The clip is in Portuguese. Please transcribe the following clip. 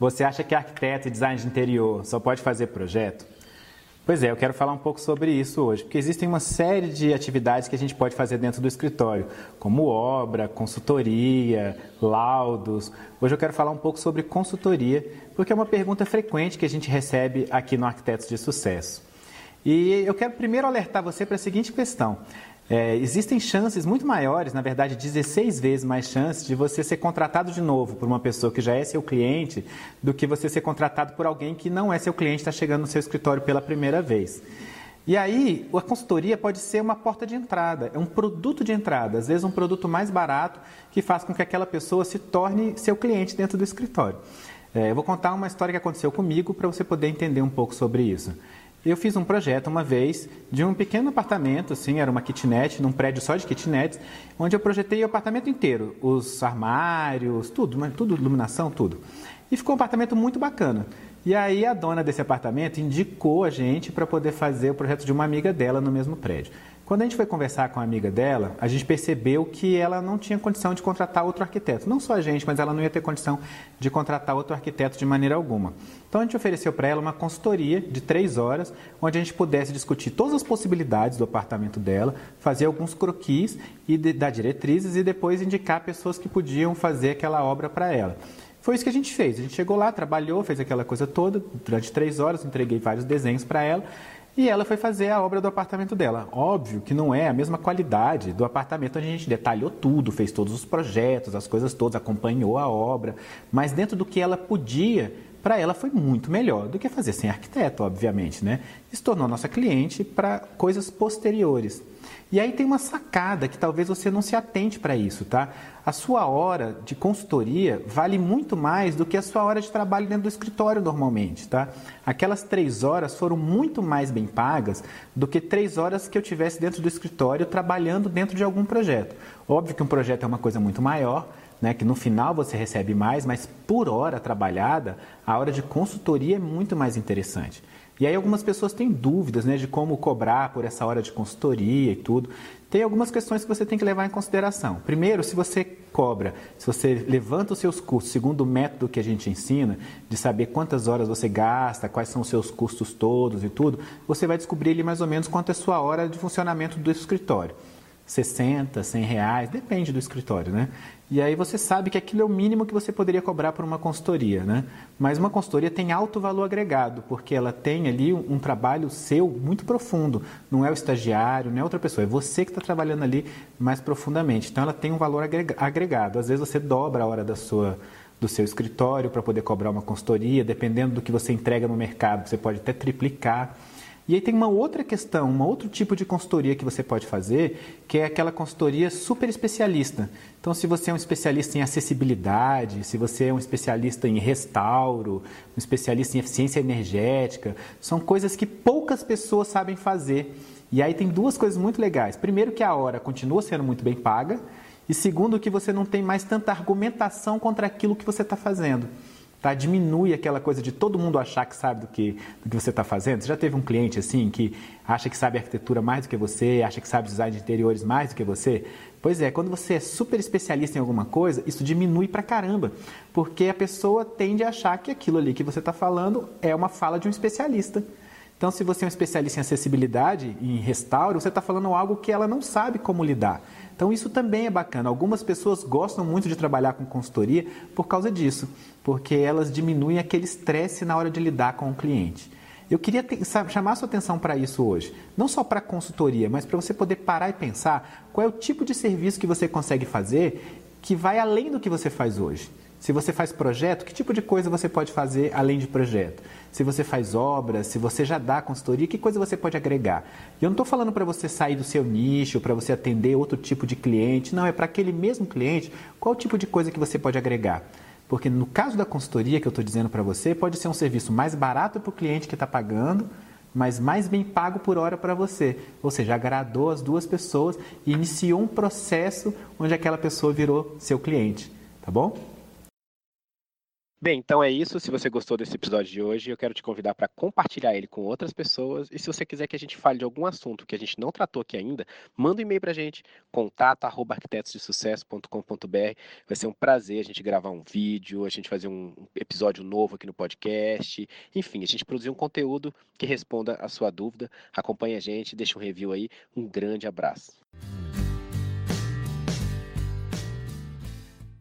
Você acha que arquiteto e design de interior só pode fazer projeto? Pois é, eu quero falar um pouco sobre isso hoje, porque existem uma série de atividades que a gente pode fazer dentro do escritório, como obra, consultoria, laudos. Hoje eu quero falar um pouco sobre consultoria, porque é uma pergunta frequente que a gente recebe aqui no Arquitetos de Sucesso. E eu quero primeiro alertar você para a seguinte questão: é, existem chances muito maiores, na verdade 16 vezes mais chances, de você ser contratado de novo por uma pessoa que já é seu cliente do que você ser contratado por alguém que não é seu cliente, está chegando no seu escritório pela primeira vez. E aí, a consultoria pode ser uma porta de entrada, é um produto de entrada, às vezes um produto mais barato que faz com que aquela pessoa se torne seu cliente dentro do escritório. É, eu vou contar uma história que aconteceu comigo para você poder entender um pouco sobre isso. Eu fiz um projeto uma vez de um pequeno apartamento, assim, era uma kitnet, num prédio só de kitnets, onde eu projetei o apartamento inteiro, os armários, tudo, tudo, iluminação, tudo. E ficou um apartamento muito bacana. E aí a dona desse apartamento indicou a gente para poder fazer o projeto de uma amiga dela no mesmo prédio. Quando a gente foi conversar com a amiga dela, a gente percebeu que ela não tinha condição de contratar outro arquiteto. Não só a gente, mas ela não ia ter condição de contratar outro arquiteto de maneira alguma. Então a gente ofereceu para ela uma consultoria de três horas, onde a gente pudesse discutir todas as possibilidades do apartamento dela, fazer alguns croquis e dar diretrizes e depois indicar pessoas que podiam fazer aquela obra para ela. Foi isso que a gente fez. A gente chegou lá, trabalhou, fez aquela coisa toda durante três horas, entreguei vários desenhos para ela e ela foi fazer a obra do apartamento dela. Óbvio que não é a mesma qualidade do apartamento onde a gente detalhou tudo, fez todos os projetos, as coisas todas, acompanhou a obra, mas dentro do que ela podia, para ela foi muito melhor do que fazer sem arquiteto, obviamente, né? Se tornou nossa cliente para coisas posteriores. E aí tem uma sacada que talvez você não se atente para isso, tá? A sua hora de consultoria vale muito mais do que a sua hora de trabalho dentro do escritório normalmente, tá? Aquelas três horas foram muito mais bem pagas do que três horas que eu tivesse dentro do escritório trabalhando dentro de algum projeto. Óbvio que um projeto é uma coisa muito maior, né, que no final você recebe mais, mas por hora trabalhada, a hora de consultoria é muito mais interessante. E aí algumas pessoas têm dúvidas né, de como cobrar por essa hora de consultoria e tudo. Tem algumas questões que você tem que levar em consideração. Primeiro, se você cobra, se você levanta os seus custos segundo o método que a gente ensina, de saber quantas horas você gasta, quais são os seus custos todos e tudo, você vai descobrir ali mais ou menos quanto é a sua hora de funcionamento do escritório. 60, 100 reais, depende do escritório, né? E aí você sabe que aquilo é o mínimo que você poderia cobrar por uma consultoria, né? Mas uma consultoria tem alto valor agregado, porque ela tem ali um, um trabalho seu muito profundo. Não é o estagiário, não é outra pessoa, é você que está trabalhando ali mais profundamente. Então ela tem um valor agregado. Às vezes você dobra a hora da sua do seu escritório para poder cobrar uma consultoria, dependendo do que você entrega no mercado, você pode até triplicar. E aí tem uma outra questão, um outro tipo de consultoria que você pode fazer, que é aquela consultoria super especialista. Então, se você é um especialista em acessibilidade, se você é um especialista em restauro, um especialista em eficiência energética, são coisas que poucas pessoas sabem fazer. E aí tem duas coisas muito legais. Primeiro que a hora continua sendo muito bem paga, e segundo que você não tem mais tanta argumentação contra aquilo que você está fazendo. Tá? Diminui aquela coisa de todo mundo achar que sabe do que, do que você está fazendo. Você já teve um cliente assim que acha que sabe arquitetura mais do que você, acha que sabe design de interiores mais do que você? Pois é, quando você é super especialista em alguma coisa, isso diminui pra caramba, porque a pessoa tende a achar que aquilo ali que você está falando é uma fala de um especialista. Então, se você é um especialista em acessibilidade, em restauro, você está falando algo que ela não sabe como lidar. Então, isso também é bacana. Algumas pessoas gostam muito de trabalhar com consultoria por causa disso, porque elas diminuem aquele estresse na hora de lidar com o cliente. Eu queria sabe, chamar sua atenção para isso hoje. Não só para consultoria, mas para você poder parar e pensar qual é o tipo de serviço que você consegue fazer que vai além do que você faz hoje. Se você faz projeto, que tipo de coisa você pode fazer além de projeto? Se você faz obras, se você já dá consultoria, que coisa você pode agregar? E eu não estou falando para você sair do seu nicho, para você atender outro tipo de cliente. Não, é para aquele mesmo cliente, qual tipo de coisa que você pode agregar? Porque no caso da consultoria que eu estou dizendo para você, pode ser um serviço mais barato para o cliente que está pagando, mas mais bem pago por hora para você. Ou seja, agradou as duas pessoas e iniciou um processo onde aquela pessoa virou seu cliente. Tá bom? Bem, então é isso. Se você gostou desse episódio de hoje, eu quero te convidar para compartilhar ele com outras pessoas. E se você quiser que a gente fale de algum assunto que a gente não tratou aqui ainda, manda um e-mail para a gente, contato@arquitetosdesucesso.com.br. Vai ser um prazer a gente gravar um vídeo, a gente fazer um episódio novo aqui no podcast. Enfim, a gente produzir um conteúdo que responda a sua dúvida. Acompanhe a gente, deixa um review aí. Um grande abraço.